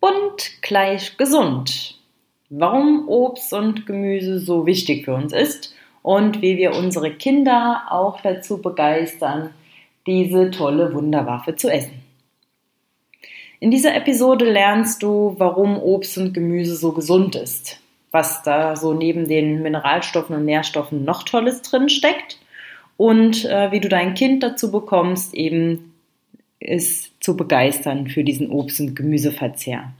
Bunt gleich gesund. Warum Obst und Gemüse so wichtig für uns ist und wie wir unsere Kinder auch dazu begeistern, diese tolle Wunderwaffe zu essen. In dieser Episode lernst du, warum Obst und Gemüse so gesund ist, was da so neben den Mineralstoffen und Nährstoffen noch Tolles drin steckt und äh, wie du dein Kind dazu bekommst, eben es zu begeistern für diesen Obst- und Gemüseverzehr.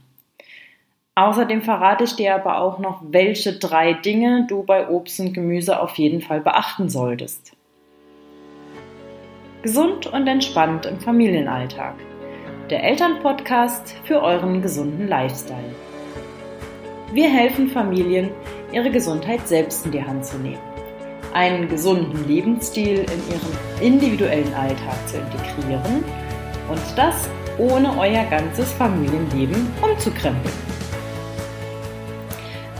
Außerdem verrate ich dir aber auch noch, welche drei Dinge du bei Obst und Gemüse auf jeden Fall beachten solltest. Gesund und entspannt im Familienalltag. Der Elternpodcast für euren gesunden Lifestyle. Wir helfen Familien, ihre Gesundheit selbst in die Hand zu nehmen, einen gesunden Lebensstil in ihren individuellen Alltag zu integrieren und das ohne euer ganzes Familienleben umzukrempeln.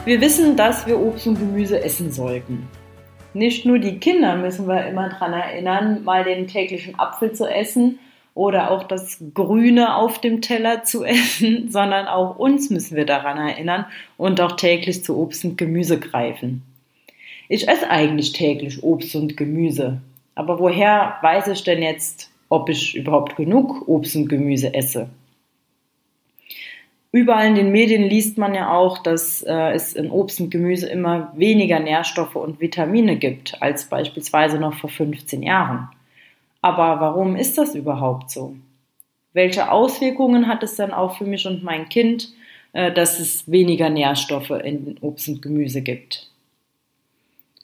Wir wissen, dass wir Obst und Gemüse essen sollten. Nicht nur die Kinder müssen wir immer daran erinnern, mal den täglichen Apfel zu essen oder auch das Grüne auf dem Teller zu essen, sondern auch uns müssen wir daran erinnern und auch täglich zu Obst und Gemüse greifen. Ich esse eigentlich täglich Obst und Gemüse, aber woher weiß ich denn jetzt, ob ich überhaupt genug Obst und Gemüse esse. Überall in den Medien liest man ja auch, dass äh, es in Obst und Gemüse immer weniger Nährstoffe und Vitamine gibt als beispielsweise noch vor 15 Jahren. Aber warum ist das überhaupt so? Welche Auswirkungen hat es dann auch für mich und mein Kind, äh, dass es weniger Nährstoffe in Obst und Gemüse gibt?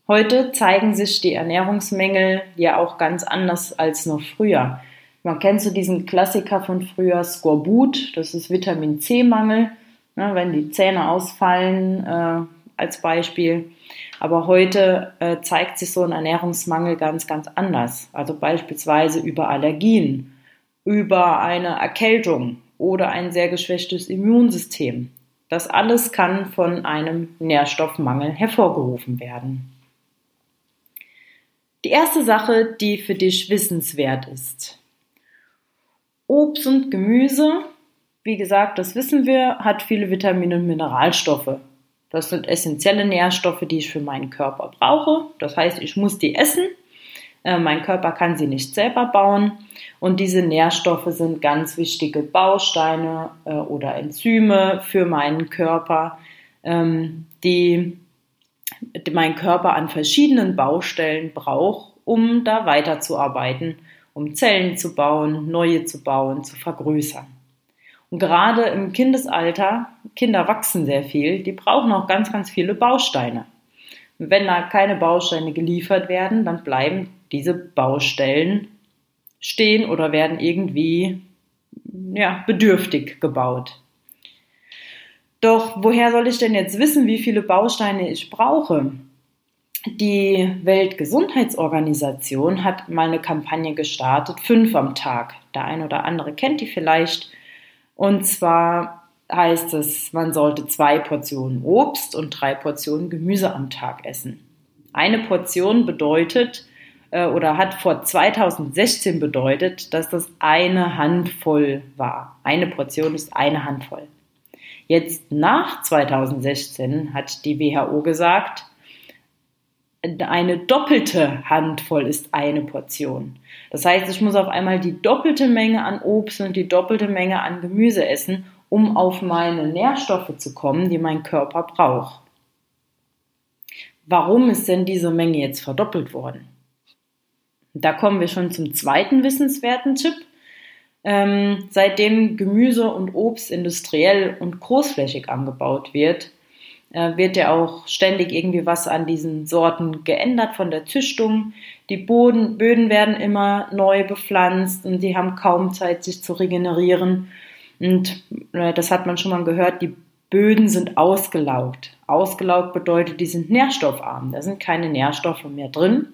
Heute zeigen sich die Ernährungsmängel ja auch ganz anders als noch früher. Man kennt so diesen Klassiker von früher, Skorbut, das ist Vitamin C-Mangel, ne, wenn die Zähne ausfallen äh, als Beispiel. Aber heute äh, zeigt sich so ein Ernährungsmangel ganz, ganz anders. Also beispielsweise über Allergien, über eine Erkältung oder ein sehr geschwächtes Immunsystem. Das alles kann von einem Nährstoffmangel hervorgerufen werden. Die erste Sache, die für dich wissenswert ist. Obst und Gemüse, wie gesagt, das wissen wir, hat viele Vitamine und Mineralstoffe. Das sind essentielle Nährstoffe, die ich für meinen Körper brauche. Das heißt, ich muss die essen. Äh, mein Körper kann sie nicht selber bauen. Und diese Nährstoffe sind ganz wichtige Bausteine äh, oder Enzyme für meinen Körper, ähm, die mein Körper an verschiedenen Baustellen braucht, um da weiterzuarbeiten, um Zellen zu bauen, neue zu bauen, zu vergrößern. Und gerade im Kindesalter, Kinder wachsen sehr viel, die brauchen auch ganz, ganz viele Bausteine. Und wenn da keine Bausteine geliefert werden, dann bleiben diese Baustellen stehen oder werden irgendwie ja, bedürftig gebaut. Doch woher soll ich denn jetzt wissen, wie viele Bausteine ich brauche? Die Weltgesundheitsorganisation hat mal eine Kampagne gestartet, fünf am Tag. Der ein oder andere kennt die vielleicht. Und zwar heißt es, man sollte zwei Portionen Obst und drei Portionen Gemüse am Tag essen. Eine Portion bedeutet äh, oder hat vor 2016 bedeutet, dass das eine Handvoll war. Eine Portion ist eine Handvoll. Jetzt nach 2016 hat die WHO gesagt, eine doppelte Handvoll ist eine Portion. Das heißt, ich muss auf einmal die doppelte Menge an Obst und die doppelte Menge an Gemüse essen, um auf meine Nährstoffe zu kommen, die mein Körper braucht. Warum ist denn diese Menge jetzt verdoppelt worden? Da kommen wir schon zum zweiten wissenswerten Tipp. Ähm, seitdem Gemüse und Obst industriell und großflächig angebaut wird, äh, wird ja auch ständig irgendwie was an diesen Sorten geändert von der Züchtung. Die Boden, Böden werden immer neu bepflanzt und die haben kaum Zeit, sich zu regenerieren. Und äh, das hat man schon mal gehört, die Böden sind ausgelaugt. Ausgelaugt bedeutet, die sind nährstoffarm. Da sind keine Nährstoffe mehr drin.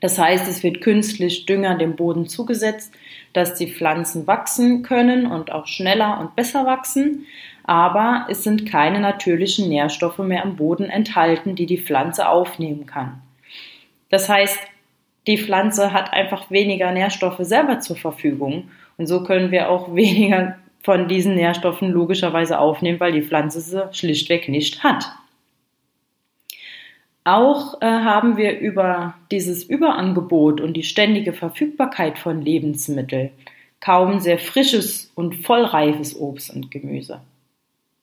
Das heißt, es wird künstlich Dünger dem Boden zugesetzt, dass die Pflanzen wachsen können und auch schneller und besser wachsen. Aber es sind keine natürlichen Nährstoffe mehr am Boden enthalten, die die Pflanze aufnehmen kann. Das heißt, die Pflanze hat einfach weniger Nährstoffe selber zur Verfügung und so können wir auch weniger von diesen Nährstoffen logischerweise aufnehmen, weil die Pflanze sie schlichtweg nicht hat. Auch äh, haben wir über dieses Überangebot und die ständige Verfügbarkeit von Lebensmitteln kaum sehr frisches und vollreifes Obst und Gemüse.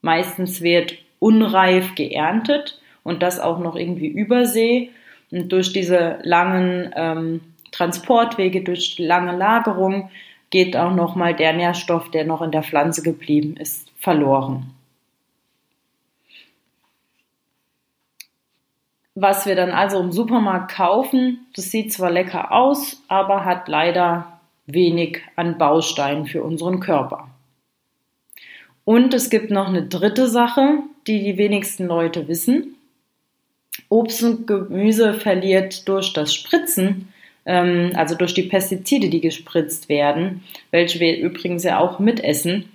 Meistens wird unreif geerntet und das auch noch irgendwie übersee. Und durch diese langen ähm, Transportwege, durch lange Lagerung geht auch nochmal der Nährstoff, der noch in der Pflanze geblieben ist, verloren. Was wir dann also im Supermarkt kaufen, das sieht zwar lecker aus, aber hat leider wenig an Bausteinen für unseren Körper. Und es gibt noch eine dritte Sache, die die wenigsten Leute wissen. Obst und Gemüse verliert durch das Spritzen, ähm, also durch die Pestizide, die gespritzt werden, welche wir übrigens ja auch mitessen,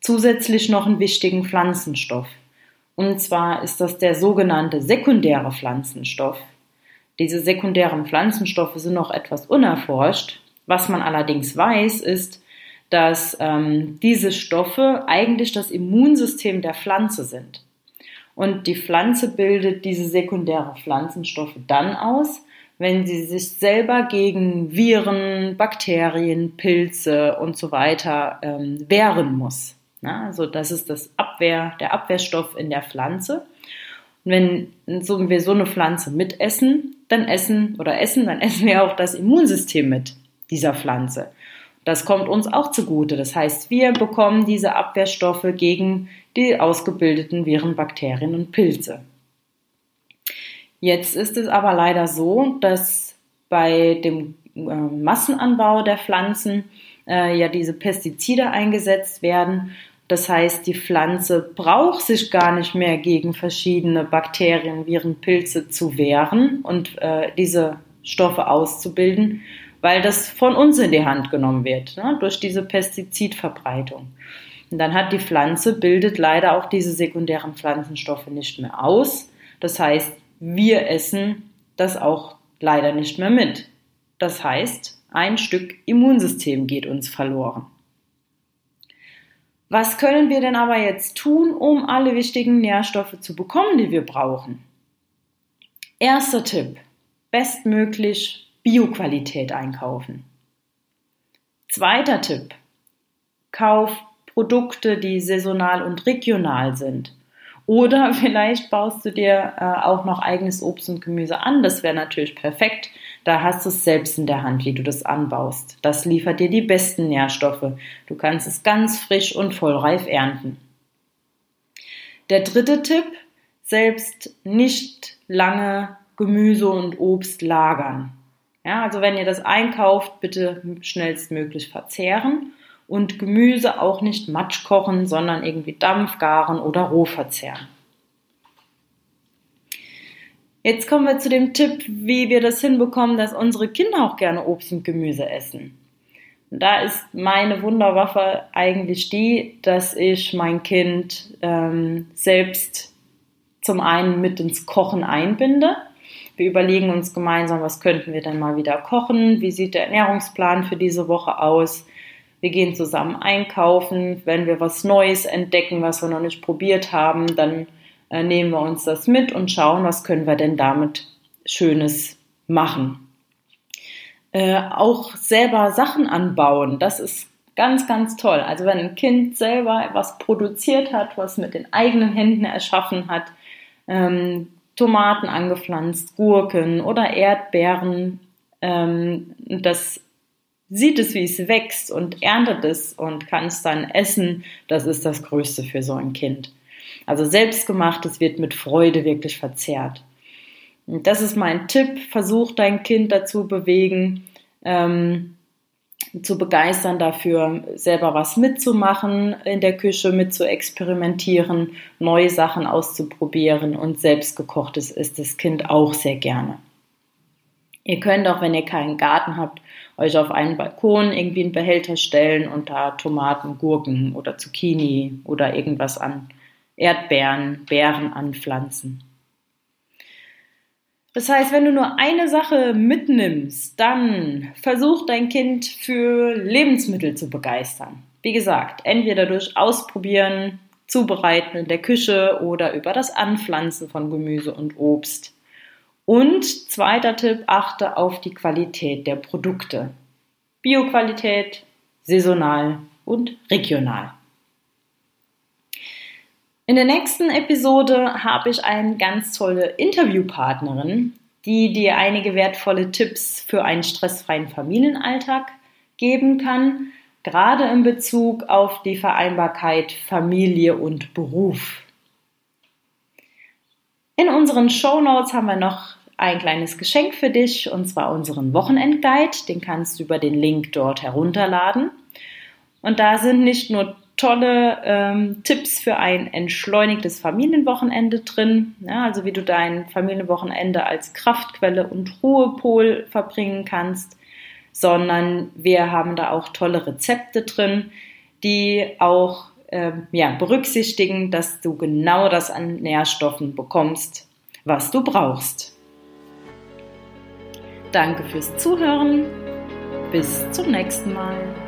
zusätzlich noch einen wichtigen Pflanzenstoff. Und zwar ist das der sogenannte sekundäre Pflanzenstoff. Diese sekundären Pflanzenstoffe sind noch etwas unerforscht. Was man allerdings weiß, ist, dass ähm, diese Stoffe eigentlich das Immunsystem der Pflanze sind. Und die Pflanze bildet diese sekundären Pflanzenstoffe dann aus, wenn sie sich selber gegen Viren, Bakterien, Pilze und so weiter ähm, wehren muss. Na, also das ist das Abwehr, der Abwehrstoff in der Pflanze. Und wenn so, wir so eine Pflanze mitessen, dann essen oder essen, dann essen wir auch das Immunsystem mit dieser Pflanze. Das kommt uns auch zugute. Das heißt, wir bekommen diese Abwehrstoffe gegen die ausgebildeten Viren, Bakterien und Pilze. Jetzt ist es aber leider so, dass bei dem äh, Massenanbau der Pflanzen äh, ja diese Pestizide eingesetzt werden das heißt, die Pflanze braucht sich gar nicht mehr gegen verschiedene Bakterien, Viren, Pilze zu wehren und äh, diese Stoffe auszubilden, weil das von uns in die Hand genommen wird, ne, durch diese Pestizidverbreitung. Und dann hat die Pflanze, bildet leider auch diese sekundären Pflanzenstoffe nicht mehr aus. Das heißt, wir essen das auch leider nicht mehr mit. Das heißt, ein Stück Immunsystem geht uns verloren. Was können wir denn aber jetzt tun, um alle wichtigen Nährstoffe zu bekommen, die wir brauchen? Erster Tipp. Bestmöglich Bioqualität einkaufen. Zweiter Tipp. Kauf Produkte, die saisonal und regional sind. Oder vielleicht baust du dir äh, auch noch eigenes Obst und Gemüse an. Das wäre natürlich perfekt. Da hast du es selbst in der Hand, wie du das anbaust. Das liefert dir die besten Nährstoffe. Du kannst es ganz frisch und vollreif ernten. Der dritte Tipp, selbst nicht lange Gemüse und Obst lagern. Ja, also wenn ihr das einkauft, bitte schnellstmöglich verzehren und Gemüse auch nicht matsch kochen, sondern irgendwie dampfgaren oder roh verzehren. Jetzt kommen wir zu dem Tipp, wie wir das hinbekommen, dass unsere Kinder auch gerne Obst und Gemüse essen. Und da ist meine Wunderwaffe eigentlich die, dass ich mein Kind ähm, selbst zum einen mit ins Kochen einbinde. Wir überlegen uns gemeinsam, was könnten wir denn mal wieder kochen, wie sieht der Ernährungsplan für diese Woche aus. Wir gehen zusammen einkaufen. Wenn wir was Neues entdecken, was wir noch nicht probiert haben, dann äh, nehmen wir uns das mit und schauen, was können wir denn damit Schönes machen. Äh, auch selber Sachen anbauen, das ist ganz, ganz toll. Also wenn ein Kind selber was produziert hat, was mit den eigenen Händen erschaffen hat, ähm, Tomaten angepflanzt, Gurken oder Erdbeeren, ähm, das sieht es, wie es wächst und erntet es und kann es dann essen, das ist das Größte für so ein Kind. Also selbstgemachtes wird mit Freude wirklich verzehrt. Und das ist mein Tipp. Versuch dein Kind dazu bewegen, ähm, zu begeistern dafür, selber was mitzumachen in der Küche, mit zu experimentieren, neue Sachen auszuprobieren und selbstgekochtes isst das Kind auch sehr gerne. Ihr könnt auch, wenn ihr keinen Garten habt, euch auf einen Balkon irgendwie einen Behälter stellen und da Tomaten, Gurken oder Zucchini oder irgendwas an Erdbeeren, Beeren anpflanzen. Das heißt, wenn du nur eine Sache mitnimmst, dann versuch dein Kind für Lebensmittel zu begeistern. Wie gesagt, entweder durch Ausprobieren, Zubereiten in der Küche oder über das Anpflanzen von Gemüse und Obst. Und zweiter Tipp, achte auf die Qualität der Produkte. Bioqualität, saisonal und regional. In der nächsten Episode habe ich eine ganz tolle Interviewpartnerin, die dir einige wertvolle Tipps für einen stressfreien Familienalltag geben kann, gerade in Bezug auf die Vereinbarkeit Familie und Beruf. In unseren Show Notes haben wir noch ein kleines Geschenk für dich und zwar unseren Wochenendguide. Den kannst du über den Link dort herunterladen. Und da sind nicht nur tolle ähm, Tipps für ein entschleunigtes Familienwochenende drin, ja, also wie du dein Familienwochenende als Kraftquelle und Ruhepol verbringen kannst, sondern wir haben da auch tolle Rezepte drin, die auch ähm, ja, berücksichtigen, dass du genau das an Nährstoffen bekommst, was du brauchst. Danke fürs Zuhören. Bis zum nächsten Mal.